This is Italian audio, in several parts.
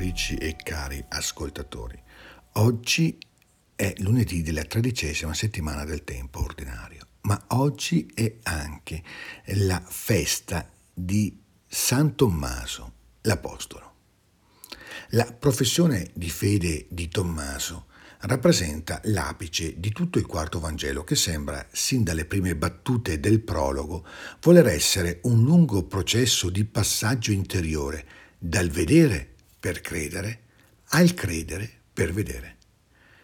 ascoltatrici e cari ascoltatori. Oggi è lunedì della tredicesima settimana del tempo ordinario, ma oggi è anche la festa di San Tommaso l'Apostolo. La professione di fede di Tommaso rappresenta l'apice di tutto il quarto Vangelo che sembra, sin dalle prime battute del prologo, voler essere un lungo processo di passaggio interiore dal vedere per credere al credere per vedere.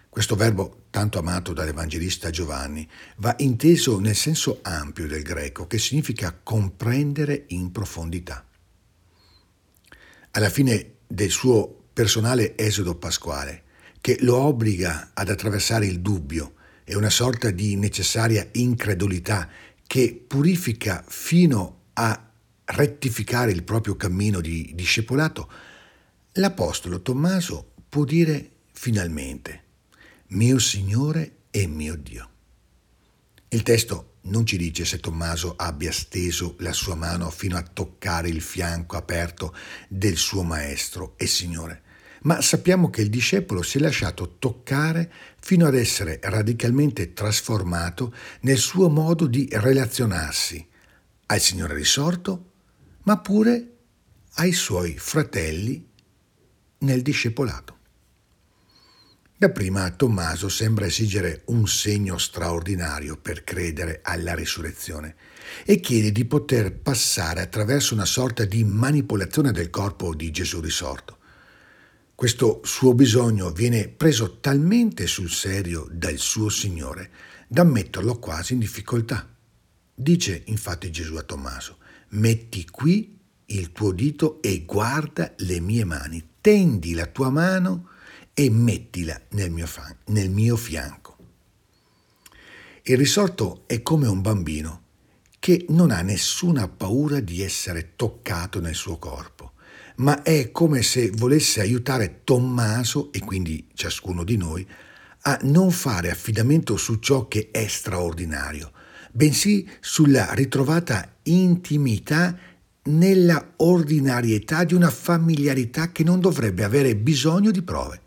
Questo verbo, tanto amato dall'Evangelista Giovanni, va inteso nel senso ampio del greco, che significa comprendere in profondità. Alla fine del suo personale esodo pasquale, che lo obbliga ad attraversare il dubbio e una sorta di necessaria incredulità che purifica fino a rettificare il proprio cammino di discepolato, l'Apostolo Tommaso può dire finalmente, mio Signore e mio Dio. Il testo non ci dice se Tommaso abbia steso la sua mano fino a toccare il fianco aperto del suo Maestro e Signore, ma sappiamo che il discepolo si è lasciato toccare fino ad essere radicalmente trasformato nel suo modo di relazionarsi al Signore risorto, ma pure ai suoi fratelli nel discepolato. Dapprima Tommaso sembra esigere un segno straordinario per credere alla risurrezione e chiede di poter passare attraverso una sorta di manipolazione del corpo di Gesù risorto. Questo suo bisogno viene preso talmente sul serio dal suo Signore da metterlo quasi in difficoltà. Dice infatti Gesù a Tommaso, metti qui il tuo dito e guarda le mie mani, tendi la tua mano e mettila nel mio, fan- nel mio fianco. Il risorto è come un bambino che non ha nessuna paura di essere toccato nel suo corpo ma è come se volesse aiutare Tommaso, e quindi ciascuno di noi, a non fare affidamento su ciò che è straordinario, bensì sulla ritrovata intimità nella ordinarietà di una familiarità che non dovrebbe avere bisogno di prove.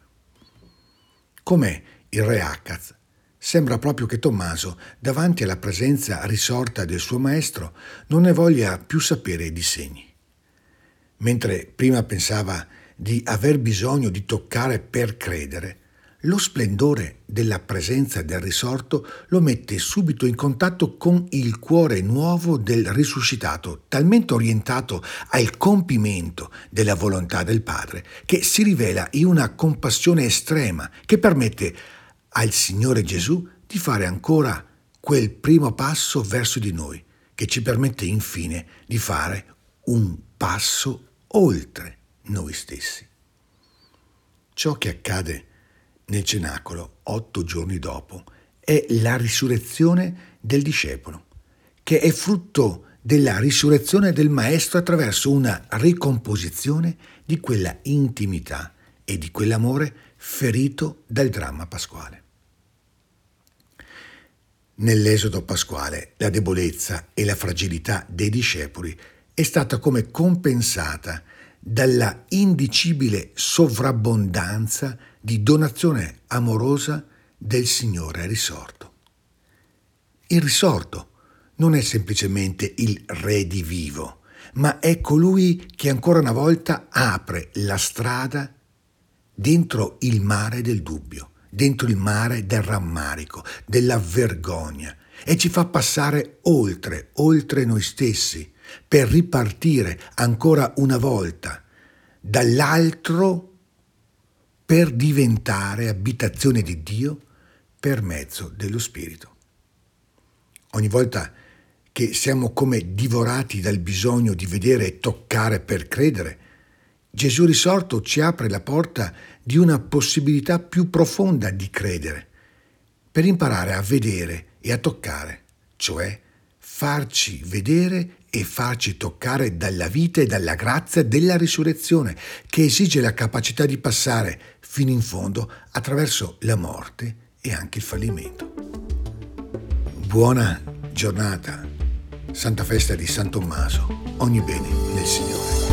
Come il re Accaz, sembra proprio che Tommaso, davanti alla presenza risorta del suo maestro, non ne voglia più sapere di segni. Mentre prima pensava di aver bisogno di toccare per credere, lo splendore della presenza del risorto lo mette subito in contatto con il cuore nuovo del risuscitato, talmente orientato al compimento della volontà del Padre, che si rivela in una compassione estrema che permette al Signore Gesù di fare ancora quel primo passo verso di noi, che ci permette infine di fare un passo oltre noi stessi. Ciò che accade nel cenacolo otto giorni dopo è la risurrezione del discepolo, che è frutto della risurrezione del Maestro attraverso una ricomposizione di quella intimità e di quell'amore ferito dal dramma pasquale. Nell'esodo pasquale la debolezza e la fragilità dei discepoli è stata come compensata dalla indicibile sovrabbondanza di donazione amorosa del Signore risorto. Il risorto non è semplicemente il re di vivo, ma è colui che ancora una volta apre la strada dentro il mare del dubbio, dentro il mare del rammarico, della vergogna e ci fa passare oltre, oltre noi stessi, per ripartire ancora una volta dall'altro per diventare abitazione di Dio per mezzo dello Spirito. Ogni volta che siamo come divorati dal bisogno di vedere e toccare per credere, Gesù risorto ci apre la porta di una possibilità più profonda di credere, per imparare a vedere e a toccare, cioè farci vedere e farci toccare dalla vita e dalla grazia della risurrezione, che esige la capacità di passare fino in fondo attraverso la morte e anche il fallimento. Buona giornata, Santa Festa di San Tommaso, ogni bene nel Signore.